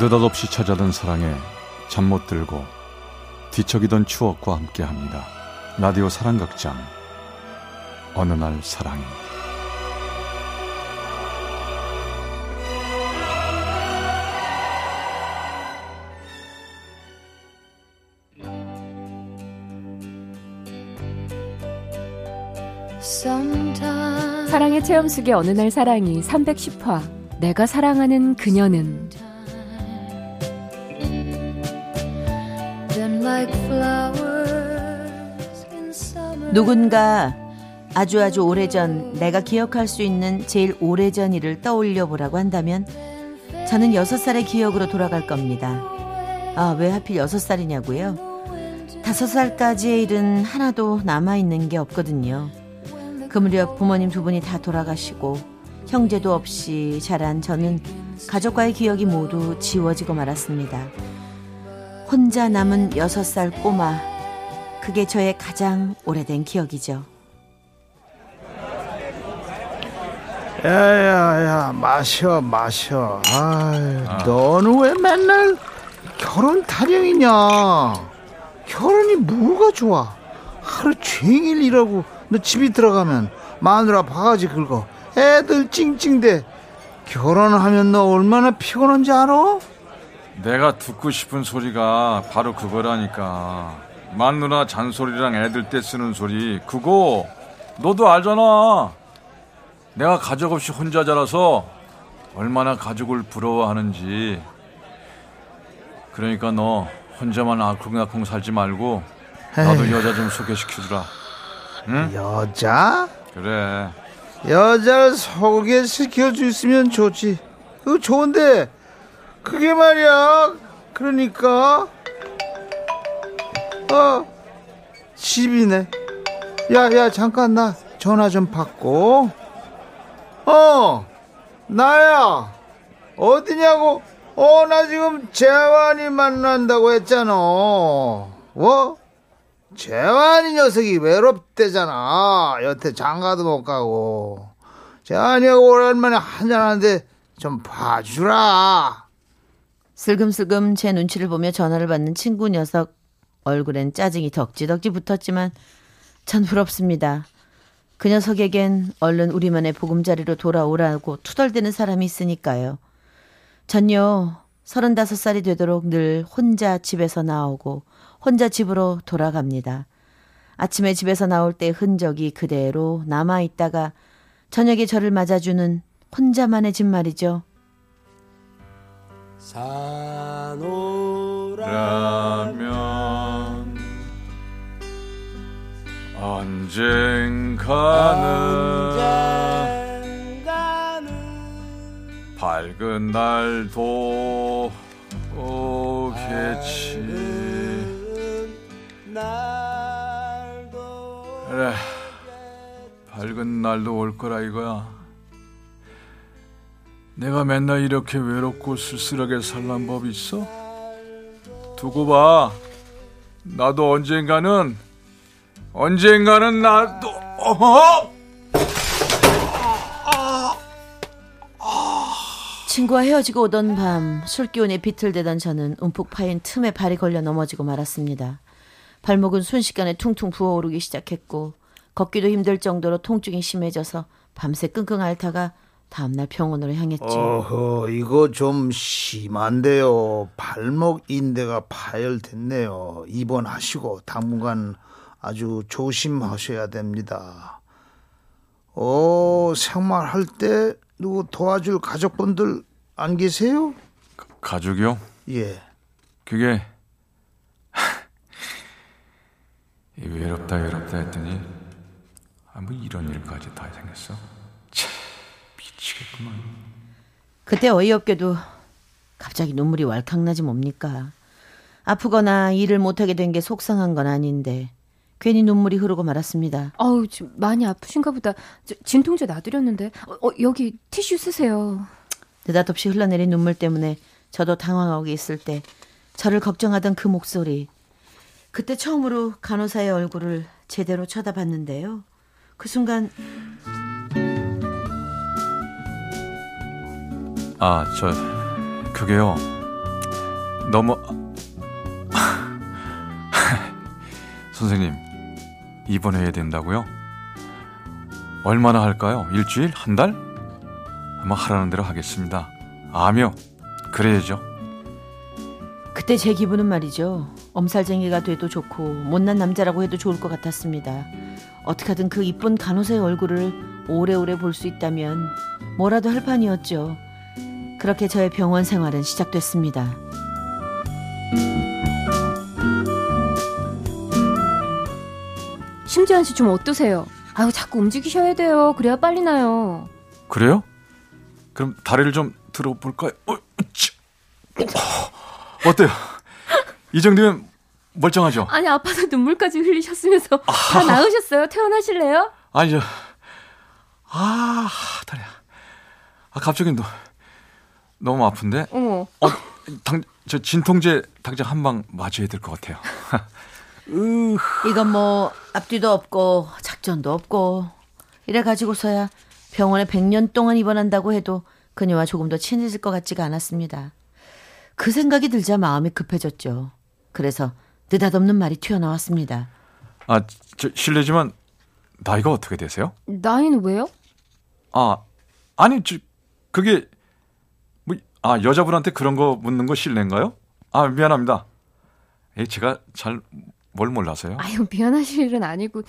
느닷없이 찾아든 사랑에 잠 못 들고 뒤척이던 추억과 함께합니다. 라디오 사랑극장 어느 날 사랑이 사랑의 체험 속의 어느 날 사랑이 310화 내가 사랑하는 그녀는 누군가 아주 아주 오래전 내가 기억할 수 있는 제일 오래전 일을 떠올려 보라고 한다면 저는 여섯 살의 기억으로 돌아갈 겁니다. 아, 왜 하필 여섯 살이냐고요? 다섯 살까지의 일은 하나도 남아있는 게 없거든요. 그 무렵 부모님 두 분이 다 돌아가시고 형제도 없이 자란 저는 가족과의 기억이 모두 지워지고 말았습니다. 혼자 남은 여섯 살 꼬마. 그게 저의 가장 오래된 기억이죠. 야야야 마셔 마셔 아유, 아. 너는 왜 맨날 결혼 타령이냐 결혼이 뭐가 좋아 하루 종일 일하고 너 집에 들어가면 마누라 바가지 긁어 애들 찡찡대 결혼하면 너 얼마나 피곤한지 알아? 내가 듣고 싶은 소리가 바로 그거라니까. 마누라 잔소리랑 애들 때 쓰는 소리 그거 너도 알잖아. 내가 가족 없이 혼자 자라서 얼마나 가족을 부러워하는지. 그러니까 너 혼자만 아쿵아쿵 살지 말고 나도 에이. 여자 좀 소개시켜주라. 응? 여자? 그래. 여자를 소개시켜 주으면 좋지. 그거 좋은데 그게 말이야. 그러니까. 어 집이네. 야 야 잠깐 나 전화 좀 받고. 어 나야. 어디냐고. 어 나 지금 재환이 만난다고 했잖아. 뭐? 재환이 녀석이 외롭대잖아. 여태 장가도 못 가고. 재환이하고 오랜만에 한잔하는데 좀 봐주라. 슬금슬금 제 눈치를 보며 전화를 받는 친구 녀석 얼굴엔 짜증이 덕지덕지 붙었지만 전 부럽습니다. 그 녀석에겐 얼른 우리만의 보금자리로 돌아오라고 투덜대는 사람이 있으니까요. 전요 서른다섯 살이 되도록 늘 혼자 집에서 나오고 혼자 집으로 돌아갑니다. 아침에 집에서 나올 때 흔적이 그대로 남아 있다가 저녁에 저를 맞아주는 혼자만의 집 말이죠. 사노라면 언젠가는, 언젠가는 밝은 날도 오겠지. 그래 밝은 날도 올 거라 이거야 내가 맨날 이렇게 외롭고 쓸쓸하게 살란 법 있어? 두고 봐 나도 언젠가는 언젠가는 나도 어허! 친구와 헤어지고 오던 밤 술기운에 비틀대던 저는 움푹 파인 틈에 발이 걸려 넘어지고 말았습니다. 발목은 순식간에 퉁퉁 부어오르기 시작했고 걷기도 힘들 정도로 통증이 심해져서 밤새 끙끙 앓다가 다음날 병원으로 향했죠. 어허, 이거 좀 심한데요. 발목 인대가 파열됐네요. 입원하시고 당분간 아주 조심하셔야 됩니다. 어, 생활할 때 누구 도와줄 가족분들 안 계세요? 가, 족이요 예. 그게 외롭다 외롭다 했더니 아, 뭐 이런 일까지 다 생겼어? 참 미치겠구만. 그때 어이없게도 갑자기 눈물이 왈칵 나지 뭡니까? 아프거나 일을 못하게 된 게 속상한 건 아닌데 괜히 눈물이 흐르고 말았습니다. 어우, 좀 많이 아프신가 보다. 저, 진통제 놔드렸는데 어, 어, 여기 티슈 쓰세요. 느닷없이 흘러내린 눈물 때문에 저도 당황하고 있을 때 저를 걱정하던 그 목소리 그때 처음으로 간호사의 얼굴을 제대로 쳐다봤는데요. 그 순간 아, 저 그게요. 너무 선생님 입원해야 된다고요? 얼마나 할까요? 일주일? 한 달? 아마 하라는 대로 하겠습니다. 아며 그래야죠. 그때 제 기분은 말이죠. 엄살쟁이가 돼도 좋고 못난 남자라고 해도 좋을 것 같았습니다. 어떻게든 그 이쁜 간호사의 얼굴을 오래오래 볼 수 있다면 뭐라도 할 판이었죠. 그렇게 저의 병원 생활은 시작됐습니다. 심지한 씨 좀 어떠세요? 아유 자꾸 움직이셔야 돼요. 그래야 빨리 나요. 그래요? 그럼 다리를 좀 들어볼까요? 어, 치. 어, 어때요? 이 정도면 멀쩡하죠? 아니 아파서 눈물까지 흘리셨으면서 다 나으셨어요? 퇴원하실래요? 아니 저, 아 다리야. 아 갑자기 너 너무 아픈데? 어머. 어, 당, 저 진통제 당장 한 방 맞아야 될 것 같아요. 으, 이건 뭐 앞뒤도 없고 작전도 없고 이래 가지고서야 병원에 100년 동안 입원한다고 해도 그녀와 조금 더 친해질 것 같지가 않았습니다. 그 생각이 들자 마음이 급해졌죠. 그래서 느닷없는 말이 튀어나왔습니다. 아, 저 실례지만 나이가 어떻게 되세요? 나이는 왜요? 아, 아니, 저, 그게 뭐, 아 여자분한테 그런 거 묻는 거 실례인가요? 아 미안합니다. 에 제가 잘 뭘 몰라서요. 아유 미안하실 일은 아니고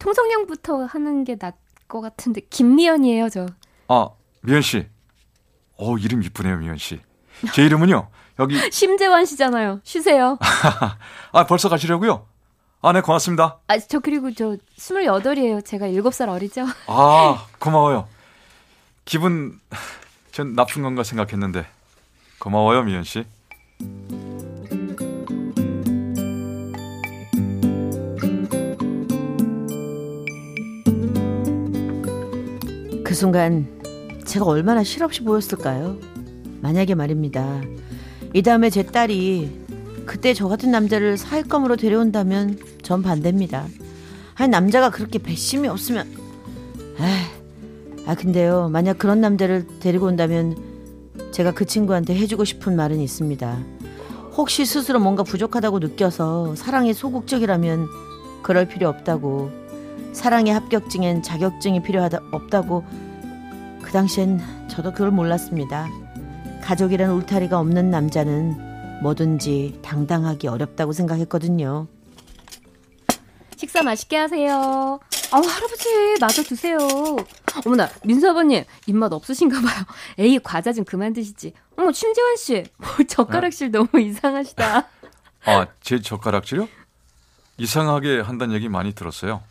통성명부터 하는 게 나을 것 같은데 김미연이에요 저. 아 미연 씨, 어 이름 이쁘네요 미연 씨. 제 이름은요 여기 심재환 씨잖아요. 쉬세요. 아 벌써 가시려고요? 아 네 고맙습니다. 아 저 그리고 저 스물여덟이에요. 제가 일곱 살 어리죠. 아 고마워요. 기분 전 나쁜 건가 생각했는데 고마워요 미연 씨. 그 순간 제가 얼마나 실없이 보였을까요? 만약에 말입니다. 이 다음에 제 딸이 그때 저 같은 남자를 사회감으로 데려온다면 전 반대입니다. 아니 남자가 그렇게 배심이 없으면 에이, 아 근데요 만약 그런 남자를 데리고 온다면 제가 그 친구한테 해주고 싶은 말은 있습니다. 혹시 스스로 뭔가 부족하다고 느껴서 사랑에 소극적이라면 그럴 필요 없다고 사랑의 합격증엔 자격증이 필요하다 없다고 그 당시엔 저도 그걸 몰랐습니다. 가족이란 울타리가 없는 남자는 뭐든지 당당하기 어렵다고 생각했거든요. 식사 맛있게 하세요. 아우 할아버지 마저 드세요. 어머나 민수 아버님 입맛 없으신가 봐요. 에이 과자 좀 그만 드시지. 어머 심재환 씨, 뭐 젓가락질 너무 이상하시다. 아 제 젓가락질요? 이상하게 한다는 얘기 많이 들었어요.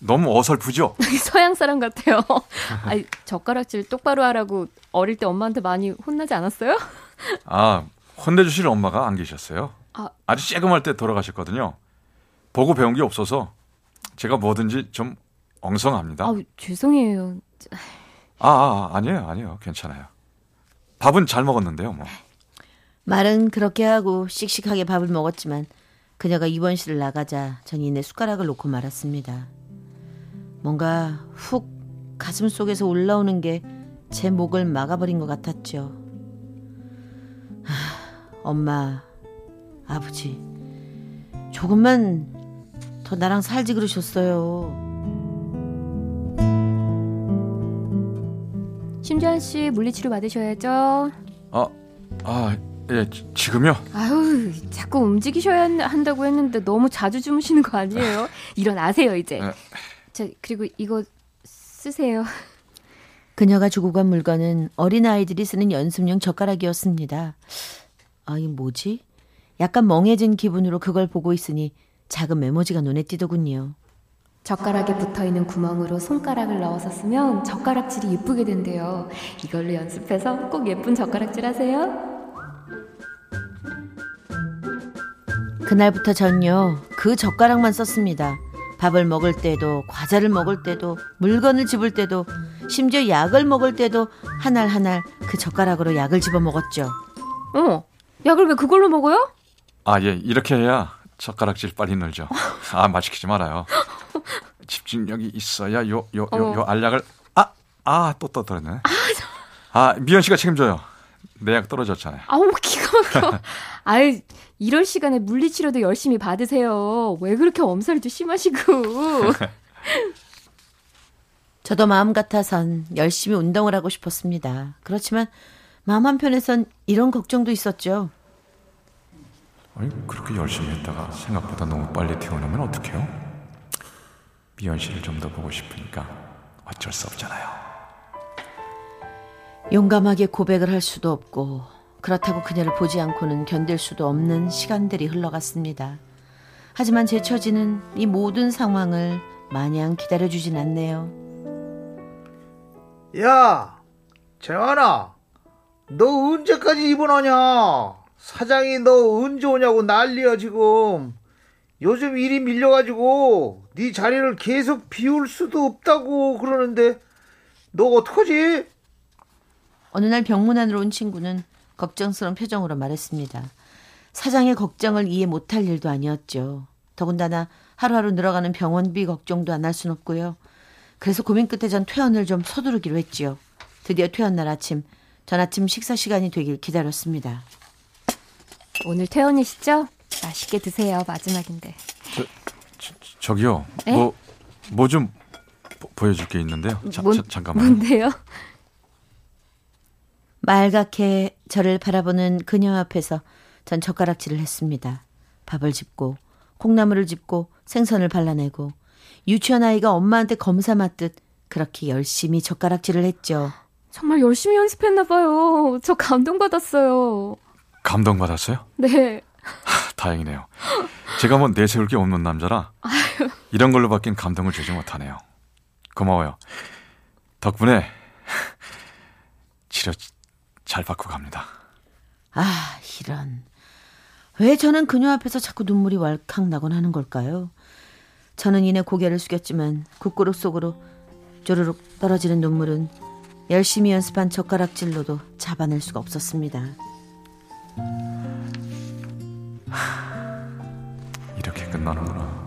너무 어설프죠? 서양 사람 같아요. 아니 젓가락질 똑바로 하라고 어릴 때 엄마한테 많이 혼나지 않았어요? 아 혼내주실 엄마가 안 계셨어요. 아. 아주 쬐금할 때 돌아가셨거든요. 보고 배운 게 없어서 제가 뭐든지 좀 엉성합니다. 아우 죄송해요. 아, 아 아니에요 아니에요 괜찮아요. 밥은 잘 먹었는데요 뭐. 말은 그렇게 하고 씩씩하게 밥을 먹었지만 그녀가 입원실을 나가자 전 이내 숟가락을 놓고 말았습니다. 뭔가 훅 가슴 속에서 올라오는 게 제 목을 막아버린 것 같았죠. 하, 엄마, 아버지, 조금만 더 나랑 살지 그러셨어요. 심재환 씨 물리치료 받으셔야죠. 아, 아, 예, 지- 지금요? 아유 자꾸 움직이셔야 한다고 했는데 너무 자주 주무시는 거 아니에요? 일어나세요 이제. 네. 자 그리고 이거 쓰세요. 그녀가 주고 간 물건은 어린아이들이 쓰는 연습용 젓가락이었습니다. 아, 이 뭐지? 약간 멍해진 기분으로 그걸 보고 있으니 작은 메모지가 눈에 띄더군요. 젓가락에 붙어 있는 구멍으로 손가락을 넣어서 쓰면 젓가락질이 예쁘게 된대요. 이걸로 연습해서 꼭 예쁜 젓가락질 하세요. 그날부터 전요, 그 젓가락만 썼습니다. 밥을 먹을 때도, 과자를 먹을 때도, 물건을 집을 때도, 심지어 약을 먹을 때도 한 알 한 알 그 젓가락으로 약을 집어 먹었죠. 어머, 약을 왜 그걸로 먹어요? 아, 예, 이렇게 해야 젓가락질 빨리 늘죠. 아, 말 시키지 말아요. 집중력이 있어야 요, 요, 요, 요 어머. 알약을, 아, 아, 또 떠들었네. 아, 미연 씨가 책임져요. 내 약 떨어졌잖아요. 아우 기가 막혀. 아유 이럴 시간에 물리치료도 열심히 받으세요. 왜 그렇게 엄살도 심하시고. 저도 마음 같아선 열심히 운동을 하고 싶었습니다. 그렇지만 마음 한편에선 이런 걱정도 있었죠. 아니, 그렇게 열심히 했다가 생각보다 너무 빨리 태어나면 어떡해요? 미연 씨를 좀 더 보고 싶으니까 어쩔 수 없잖아요. 용감하게 고백을 할 수도 없고 그렇다고 그녀를 보지 않고는 견딜 수도 없는 시간들이 흘러갔습니다. 하지만 제 처지는 이 모든 상황을 마냥 기다려주진 않네요. 야, 재환아, 너 언제까지 입원하냐? 사장이 너 언제 오냐고 난리야 지금. 요즘 일이 밀려가지고 네 자리를 계속 비울 수도 없다고 그러는데 너 어떡하지? 어느 날 병문안으로 온 친구는 걱정스러운 표정으로 말했습니다. 사장의 걱정을 이해 못할 일도 아니었죠. 더군다나 하루하루 늘어가는 병원비 걱정도 안 할 순 없고요. 그래서 고민 끝에 전 퇴원을 좀 서두르기로 했지요. 드디어 퇴원 날 아침, 전 아침 식사 시간이 되길 기다렸습니다. 오늘 퇴원이시죠? 맛있게 드세요. 마지막인데. 저 기요, 에? 뭐, 뭐 좀 보여줄 게 있는데요. 자, 뭔- 자, 잠깐만요. 뭔데요? 말갛게 저를 바라보는 그녀 앞에서 전 젓가락질을 했습니다. 밥을 짚고 콩나물을 짚고 생선을 발라내고 유치원 아이가 엄마한테 검사 맞듯 그렇게 열심히 젓가락질을 했죠. 정말 열심히 연습했나 봐요. 저 감동받았어요. 감동받았어요? 네. 다행이네요. 제가 뭐 내세울 게 없는 남자라 이런 걸로 바뀐 감동을 주지 못하네요. 고마워요. 덕분에 치료 잘 받고 갑니다. 아, 이런. 왜 저는 그녀 앞에서 자꾸 눈물이 왈칵 나곤 하는 걸까요? 저는 이내 고개를 숙였지만 국그릇 속으로 쪼르륵 떨어지는 눈물은 열심히 연습한 젓가락질로도 잡아낼 수가 없었습니다. 이렇게 끝나는구나.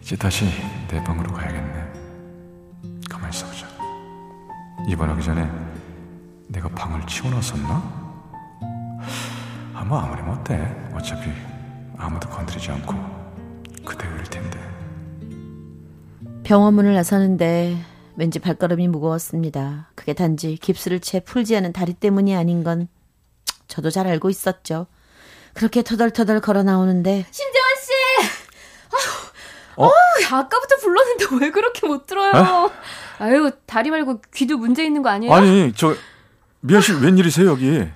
이제 다시 내 방으로 가야겠네. 가만히 있어보자. 입원하기 전에 내가 방을 치워놨었나? 아, 뭐 아무리 못해. 어차피 아무도 건드리지 않고 그대일 텐데. 병원 문을 나서는데 왠지 발걸음이 무거웠습니다. 그게 단지 깁스를 채 풀지 않은 다리 때문이 아닌 건 저도 잘 알고 있었죠. 그렇게 터덜터덜 걸어 나오는데 심재원 씨! 어? 아유, 아까부터 불렀는데 왜 그렇게 못 들어요? 아유, 다리 말고 귀도 문제 있는 거 아니에요? 아니, 저 미연 씨 웬일이세요 여기?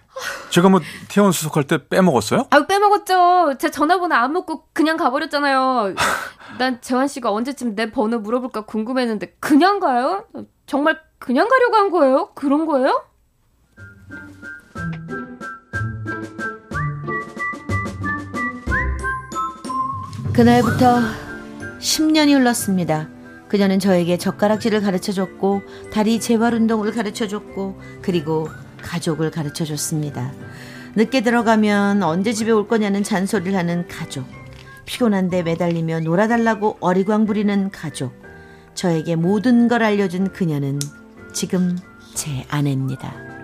제가 뭐 태원 수속할 때 빼먹었어요? 아유, 빼먹었죠. 제 전화번호 안 묻고 그냥 가버렸잖아요. 난 재환 씨가 언제쯤 내 번호 물어볼까 궁금했는데 그냥 가요? 정말 그냥 가려고 한 거예요? 그런 거예요? 그날부터 10년이 흘렀습니다. 그녀는 저에게 젓가락질을 가르쳐 줬고 다리 재활 운동을 가르쳐 줬고 그리고 가족을 가르쳐 줬습니다. 늦게 들어가면 언제 집에 올 거냐는 잔소리를 하는 가족. 피곤한데 매달리며 놀아달라고 어리광 부리는 가족. 저에게 모든 걸 알려준 그녀는 지금 제 아내입니다.